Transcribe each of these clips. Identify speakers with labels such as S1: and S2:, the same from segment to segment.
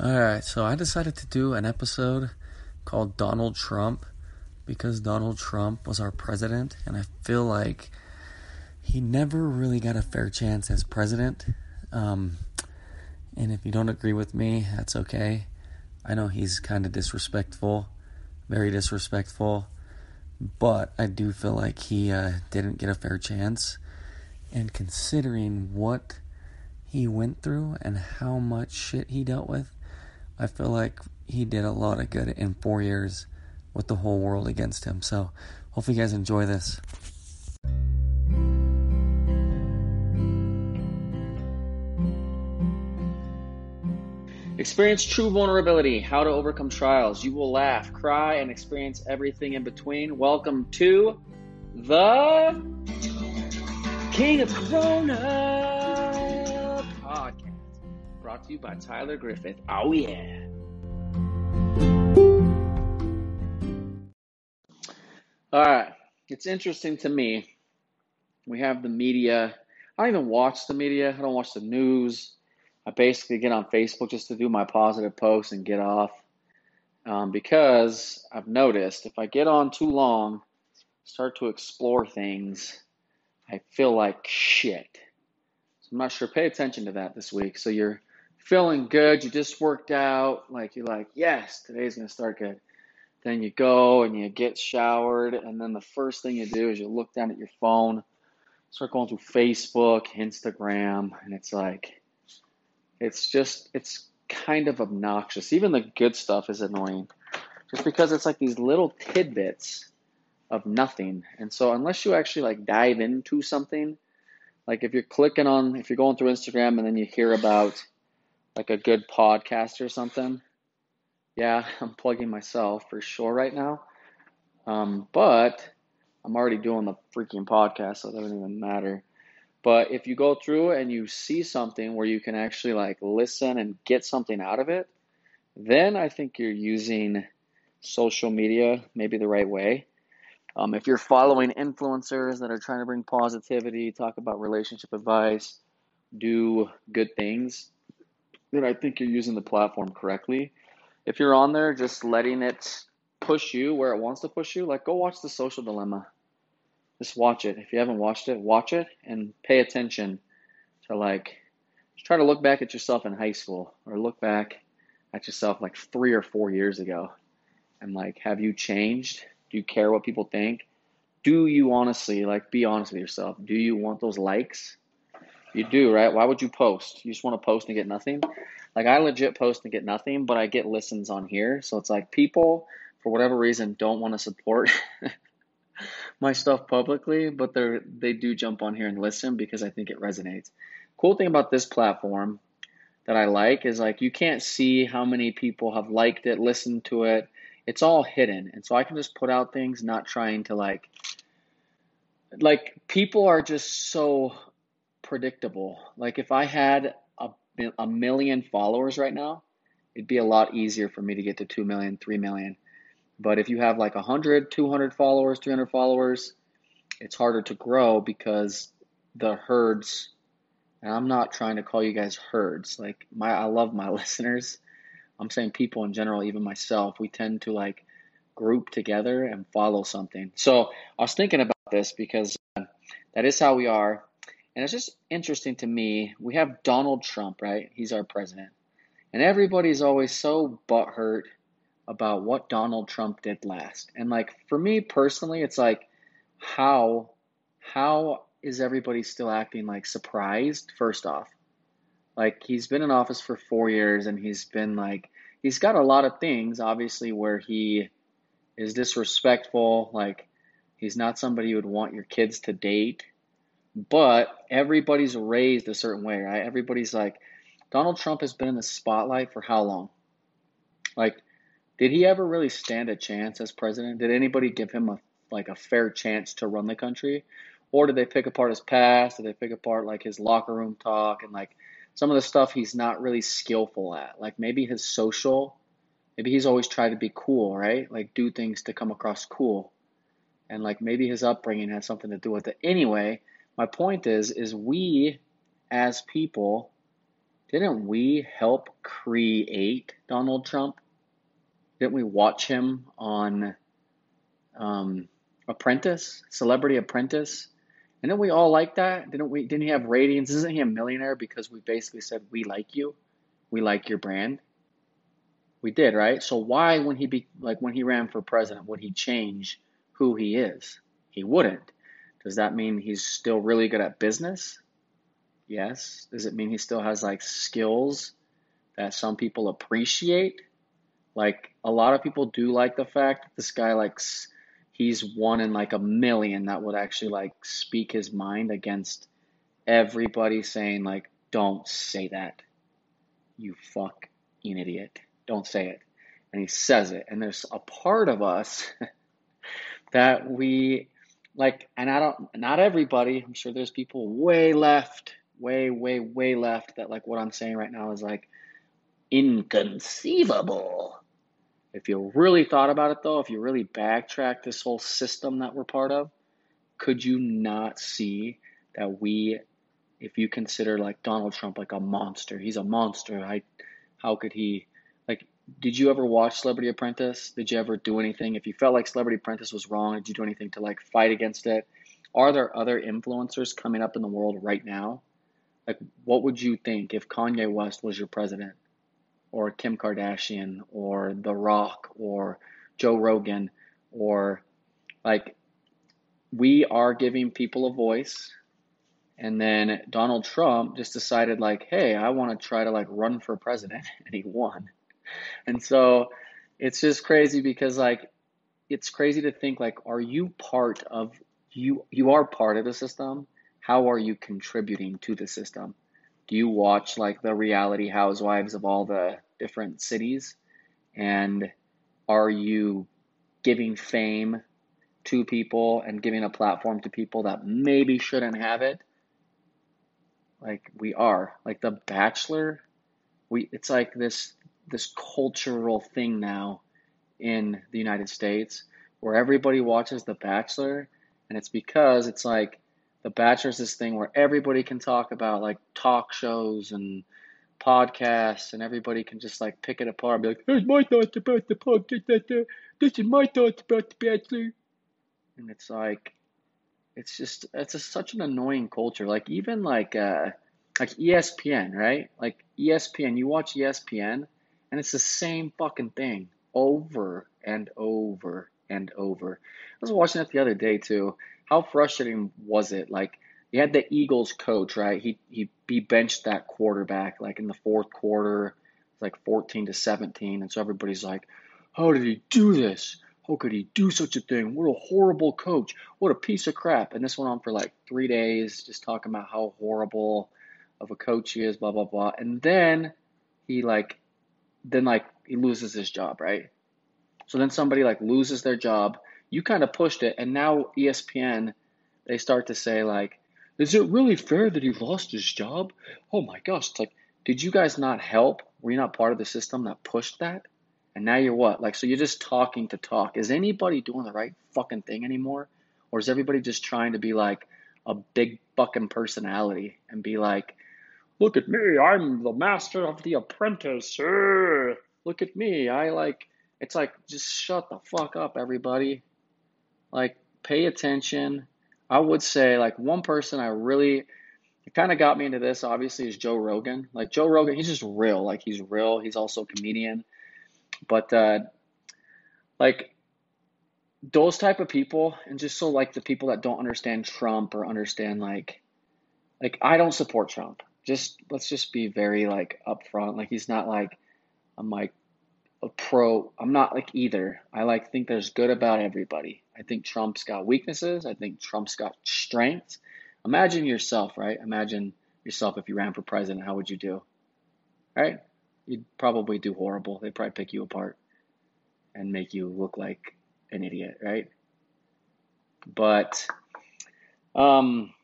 S1: Alright, so I decided to do an episode called Donald Trump because Donald Trump was our president, and I feel like he never really got a fair chance as president. Um, and if you don't agree with me, that's okay. I know he's kind of disrespectful, very disrespectful, but I do feel like he uh, didn't get a fair chance. And considering what he went through and how much shit he dealt with, I feel like he did a lot of good in four years with the whole world against him. So, hopefully, you guys enjoy this.
S2: Experience true vulnerability, how to overcome trials. You will laugh, cry, and experience everything in between. Welcome to the King of Corona brought to you by Tyler Griffith. Oh, yeah. All right. It's interesting to me. We have the media. I don't even watch the media, I don't watch the news. I basically get on Facebook just to do my positive posts and get off. Um, because I've noticed if I get on too long, start to explore things, I feel like shit. So I'm not sure. Pay attention to that this week. So you're feeling good, you just worked out, like you're like, yes, today's gonna start good. Then you go and you get showered, and then the first thing you do is you look down at your phone, start going through Facebook, Instagram, and it's like it's just, it's kind of obnoxious. Even the good stuff is annoying just because it's like these little tidbits of nothing. And so, unless you actually like dive into something, like if you're clicking on, if you're going through Instagram and then you hear about like a good podcast or something, yeah, I'm plugging myself for sure right now. Um, but I'm already doing the freaking podcast, so it doesn't even matter. But if you go through and you see something where you can actually like listen and get something out of it, then I think you're using social media maybe the right way. Um, if you're following influencers that are trying to bring positivity, talk about relationship advice, do good things, then I think you're using the platform correctly. If you're on there just letting it push you where it wants to push you, like go watch The Social Dilemma. Just watch it. If you haven't watched it, watch it and pay attention to like just try to look back at yourself in high school or look back at yourself like 3 or 4 years ago and like have you changed? Do you care what people think? Do you honestly like be honest with yourself? Do you want those likes? You do, right? Why would you post? You just want to post and get nothing? Like I legit post and get nothing, but I get listens on here. So it's like people for whatever reason don't want to support my stuff publicly, but they they do jump on here and listen because I think it resonates. Cool thing about this platform that I like is like you can't see how many people have liked it, listened to it. It's all hidden. And so I can just put out things not trying to like like people are just so predictable. Like if I had a, a million followers right now, it'd be a lot easier for me to get to 2 million, 3 million. But if you have like 100, 200 followers, 300 followers, it's harder to grow because the herds, and I'm not trying to call you guys herds. Like my I love my listeners. I'm saying people in general, even myself, we tend to like group together and follow something. So I was thinking about this because uh, that is how we are. And it's just interesting to me. We have Donald Trump, right? He's our president. And everybody's always so butthurt about what Donald Trump did last. And like for me personally, it's like how how is everybody still acting like surprised first off? Like he's been in office for 4 years and he's been like he's got a lot of things obviously where he is disrespectful, like he's not somebody you would want your kids to date. But everybody's raised a certain way, right? Everybody's like Donald Trump has been in the spotlight for how long? Like did he ever really stand a chance as president? Did anybody give him a like a fair chance to run the country? Or did they pick apart his past? Did they pick apart like his locker room talk and like some of the stuff he's not really skillful at? Like maybe his social, maybe he's always tried to be cool, right? Like do things to come across cool. And like maybe his upbringing has something to do with it. Anyway, my point is is we as people didn't we help create Donald Trump? Didn't we watch him on um, Apprentice, Celebrity Apprentice? And didn't we all like that? Didn't we? Didn't he have ratings? Isn't he a millionaire because we basically said we like you, we like your brand? We did, right? So why, when he be like when he ran for president, would he change who he is? He wouldn't. Does that mean he's still really good at business? Yes. Does it mean he still has like skills that some people appreciate? Like a lot of people do like the fact that this guy likes he's one in like a million that would actually like speak his mind against everybody saying like don't say that. You fuck an idiot. Don't say it. And he says it. And there's a part of us that we like and I don't not everybody, I'm sure there's people way left, way, way, way left that like what I'm saying right now is like inconceivable. If you really thought about it though, if you really backtrack this whole system that we're part of, could you not see that we if you consider like Donald Trump like a monster, he's a monster. I how could he did you ever watch Celebrity Apprentice? Did you ever do anything? If you felt like Celebrity Apprentice was wrong, did you do anything to like fight against it? Are there other influencers coming up in the world right now? Like, what would you think if Kanye West was your president, or Kim Kardashian, or The Rock, or Joe Rogan, or like, we are giving people a voice. And then Donald Trump just decided, like, hey, I want to try to like run for president, and he won. And so it's just crazy because like it's crazy to think like are you part of you you are part of the system? How are you contributing to the system? Do you watch like the reality housewives of all the different cities? And are you giving fame to people and giving a platform to people that maybe shouldn't have it? Like we are. Like the bachelor we it's like this this cultural thing now in the United States where everybody watches The Bachelor, and it's because it's like The Bachelor is this thing where everybody can talk about like talk shows and podcasts, and everybody can just like pick it apart and be like, "Here's my thoughts about the podcast. This is my thoughts about The Bachelor," and it's like, it's just it's just such an annoying culture. Like even like uh, like ESPN, right? Like ESPN, you watch ESPN and it's the same fucking thing over and over and over. I was watching it the other day too. How frustrating was it? Like you had the Eagles coach, right? He he he benched that quarterback like in the fourth quarter, it's like 14 to 17, and so everybody's like, "How did he do this? How could he do such a thing? What a horrible coach! What a piece of crap!" And this went on for like three days, just talking about how horrible of a coach he is, blah blah blah. And then he like then like he loses his job, right? So then somebody like loses their job. You kind of pushed it, and now ESPN they start to say like, is it really fair that he lost his job? Oh my gosh, it's like, did you guys not help? Were you not part of the system that pushed that? And now you're what? Like, so you're just talking to talk. Is anybody doing the right fucking thing anymore? Or is everybody just trying to be like a big fucking personality and be like, Look at me, I'm the master of the apprentice. Uh, look at me, I like, it's like, just shut the fuck up, everybody. Like, pay attention. I would say, like, one person I really, it kind of got me into this, obviously, is Joe Rogan. Like, Joe Rogan, he's just real. Like, he's real. He's also a comedian. But, uh, like, those type of people, and just so, like, the people that don't understand Trump or understand, like, like, I don't support Trump just let's just be very like upfront. Like he's not like I'm like a pro. I'm not like either. I like think there's good about everybody. I think Trump's got weaknesses. I think Trump's got strengths. Imagine yourself, right? Imagine yourself if you ran for president. How would you do? Right? You'd probably do horrible. They'd probably pick you apart and make you look like an idiot, right? But um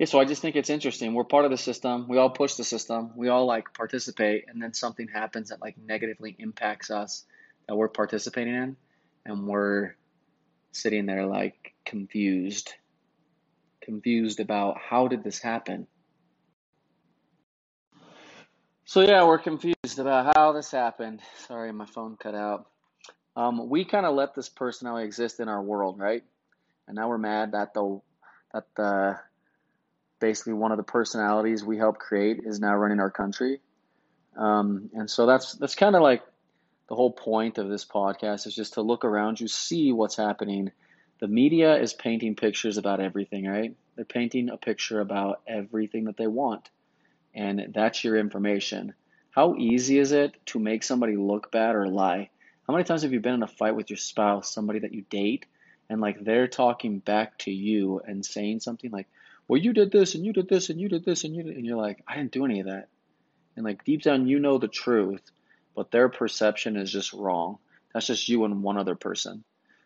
S2: yeah, so I just think it's interesting. We're part of the system. We all push the system. We all like participate, and then something happens that like negatively impacts us that we're participating in, and we're sitting there like confused, confused about how did this happen? So yeah, we're confused about how this happened. Sorry, my phone cut out. Um, we kind of let this personality exist in our world, right? And now we're mad that the that the basically one of the personalities we helped create is now running our country. Um, and so that's that's kind of like the whole point of this podcast is just to look around you, see what's happening. The media is painting pictures about everything, right? They're painting a picture about everything that they want. And that's your information. How easy is it to make somebody look bad or lie? How many times have you been in a fight with your spouse, somebody that you date, and like they're talking back to you and saying something like, well, you did this and you did this and you did this and you did, and you're like, I didn't do any of that. And like deep down, you know the truth, but their perception is just wrong. That's just you and one other person.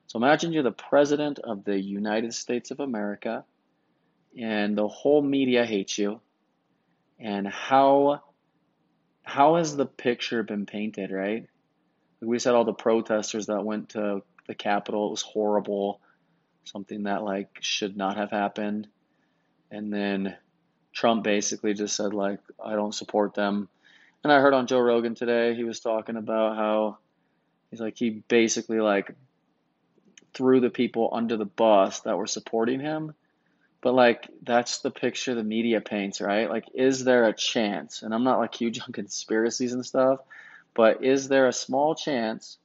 S2: So imagine you're the president of the United States of America, and the whole media hates you. And how how has the picture been painted, right? We said all the protesters that went to the Capitol, it was horrible, something that like should not have happened. And then Trump basically just said like I don't support them. And I heard on Joe Rogan today he was talking about how he's like he basically like threw the people under the bus that were supporting him. But like that's the picture the media paints, right? Like is there a chance? And I'm not like huge on conspiracies and stuff, but is there a small chance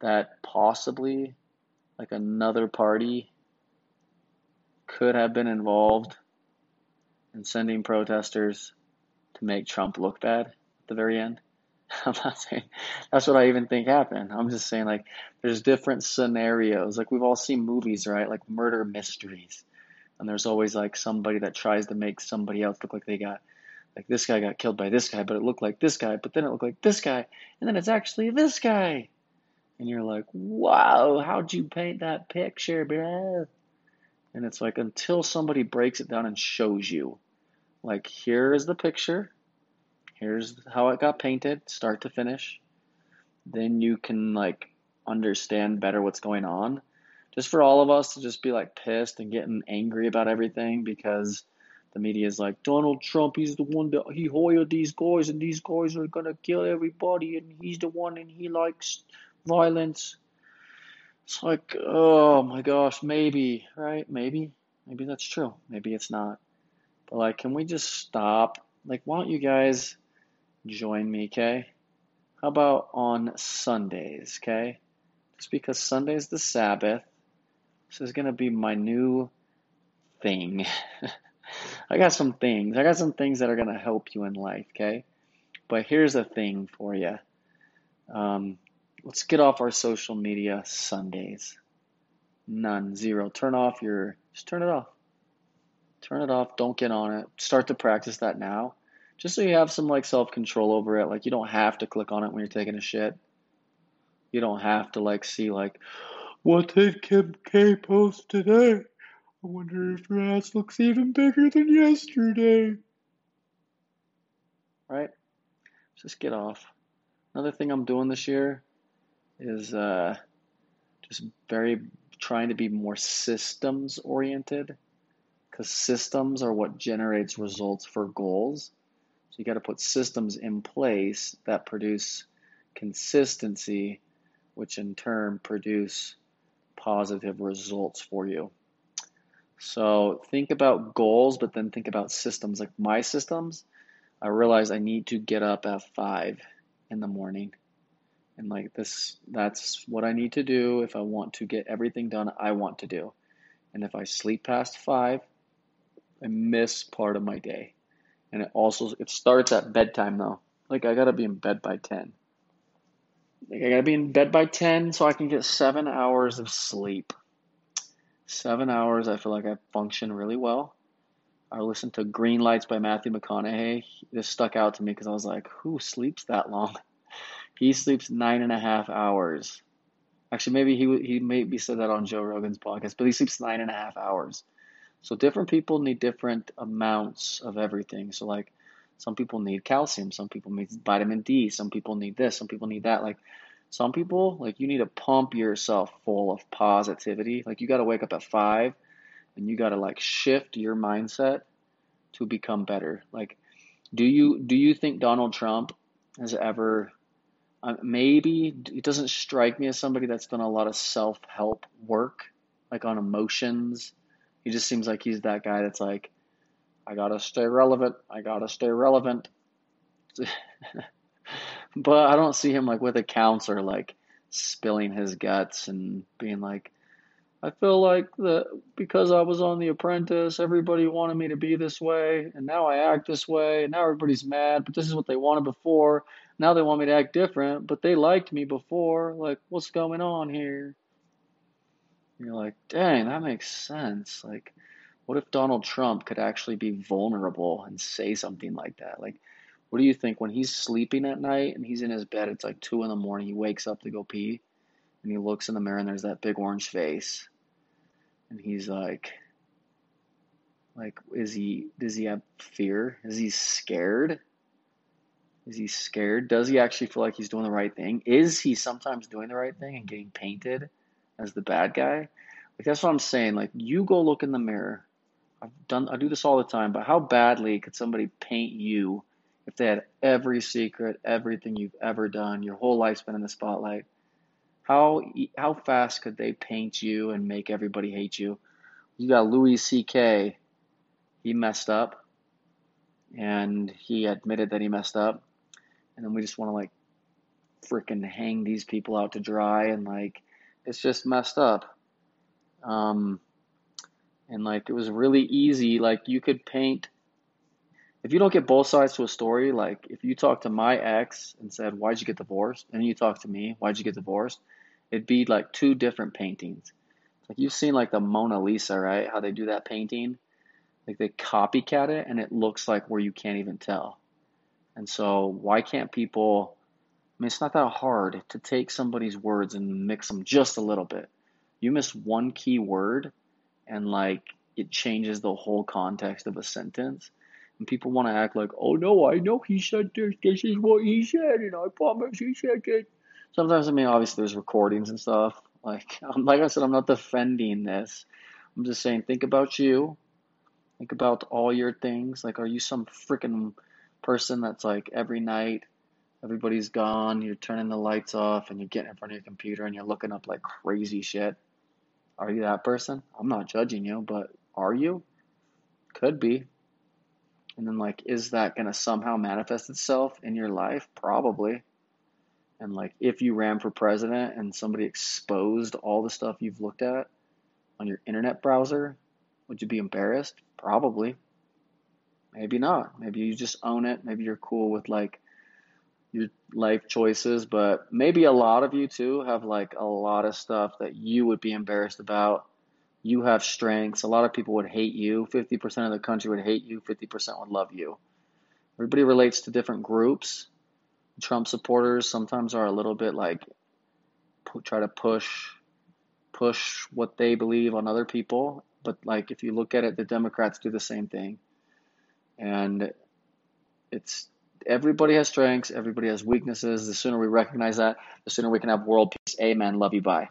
S2: that possibly like another party could have been involved in sending protesters to make Trump look bad at the very end. I'm not saying that's what I even think happened. I'm just saying like there's different scenarios. Like we've all seen movies, right? Like murder mysteries. And there's always like somebody that tries to make somebody else look like they got like this guy got killed by this guy, but it looked like this guy, but then it looked like this guy, and then it's actually this guy. And you're like, wow, how'd you paint that picture, bro? And it's like until somebody breaks it down and shows you, like, here is the picture, here's how it got painted, start to finish, then you can, like, understand better what's going on. Just for all of us to just be, like, pissed and getting angry about everything because the media is like, Donald Trump, he's the one that he hired these guys, and these guys are gonna kill everybody, and he's the one, and he likes violence. It's like, oh my gosh, maybe, right? Maybe. Maybe that's true. Maybe it's not. But like, can we just stop? Like, why don't you guys join me, okay? How about on Sundays, okay? Just because Sunday's the Sabbath, this is gonna be my new thing. I got some things. I got some things that are gonna help you in life, okay? But here's a thing for you. Um, let's get off our social media Sundays. None, zero. Turn off your, just turn it off. Turn it off. Don't get on it. Start to practice that now. Just so you have some like self control over it. Like you don't have to click on it when you're taking a shit. You don't have to like see like, what did Kim K post today? I wonder if her ass looks even bigger than yesterday. Right? Just get off. Another thing I'm doing this year is uh, just very trying to be more systems oriented because systems are what generates results for goals. So you got to put systems in place that produce consistency, which in turn produce positive results for you. So think about goals, but then think about systems. Like my systems, I realize I need to get up at five in the morning and like this that's what I need to do if I want to get everything done I want to do. And if I sleep past 5, I miss part of my day. And it also it starts at bedtime though. Like I got to be in bed by 10. Like I got to be in bed by 10 so I can get 7 hours of sleep. 7 hours I feel like I function really well. I listened to Greenlights by Matthew McConaughey. This stuck out to me because I was like, who sleeps that long? He sleeps nine and a half hours. Actually, maybe he he maybe said that on Joe Rogan's podcast, but he sleeps nine and a half hours. So different people need different amounts of everything. So like, some people need calcium, some people need vitamin D, some people need this, some people need that. Like, some people like you need to pump yourself full of positivity. Like you got to wake up at five, and you got to like shift your mindset to become better. Like, do you do you think Donald Trump has ever uh, maybe it doesn't strike me as somebody that's done a lot of self help work, like on emotions. He just seems like he's that guy that's like, I gotta stay relevant. I gotta stay relevant. but I don't see him like with a counselor, like spilling his guts and being like, I feel like that because I was on The Apprentice, everybody wanted me to be this way, and now I act this way, and now everybody's mad, but this is what they wanted before. Now they want me to act different, but they liked me before. Like, what's going on here? You're like, dang, that makes sense. Like, what if Donald Trump could actually be vulnerable and say something like that? Like, what do you think when he's sleeping at night and he's in his bed? It's like two in the morning. He wakes up to go pee, and he looks in the mirror and there's that big orange face, and he's like, like, is he? Does he have fear? Is he scared? Is he scared? Does he actually feel like he's doing the right thing? Is he sometimes doing the right thing and getting painted as the bad guy? Like that's what I'm saying. Like you go look in the mirror. I've done I do this all the time, but how badly could somebody paint you if they had every secret, everything you've ever done, your whole life's been in the spotlight? How how fast could they paint you and make everybody hate you? You got Louis C.K. He messed up, and he admitted that he messed up and then we just want to like freaking hang these people out to dry and like it's just messed up. Um and like it was really easy. Like you could paint if you don't get both sides to a story like if you talk to my ex and said why'd you get divorced? and you talk to me why'd you get divorced? it'd be like two different paintings. Like you've seen like the mona lisa right? How they do that painting? Like they copycat it and it looks like where you can't even tell. And so, why can't people? I mean, it's not that hard to take somebody's words and mix them just a little bit. You miss one key word, and like it changes the whole context of a sentence. And people want to act like, oh no, I know he said this. This is what he said, and I promise he said it. Sometimes, I mean, obviously, there's recordings and stuff. Like, like I said, I'm not defending this. I'm just saying, think about you. Think about all your things. Like, are you some freaking person that's like every night everybody's gone, you're turning the lights off and you're getting in front of your computer and you're looking up like crazy shit. Are you that person? I'm not judging you, but are you? Could be. And then like is that going to somehow manifest itself in your life? Probably. And like if you ran for president and somebody exposed all the stuff you've looked at on your internet browser, would you be embarrassed? Probably. Maybe not. Maybe you just own it. Maybe you're cool with like your life choices, but maybe a lot of you too have like a lot of stuff that you would be embarrassed about. You have strengths. A lot of people would hate you. 50% of the country would hate you, 50% would love you. Everybody relates to different groups. Trump supporters sometimes are a little bit like try to push push what they believe on other people, but like if you look at it the Democrats do the same thing and it's everybody has strengths, everybody has weaknesses. The sooner we recognize that, the sooner we can have world peace. Amen. Love you. Bye.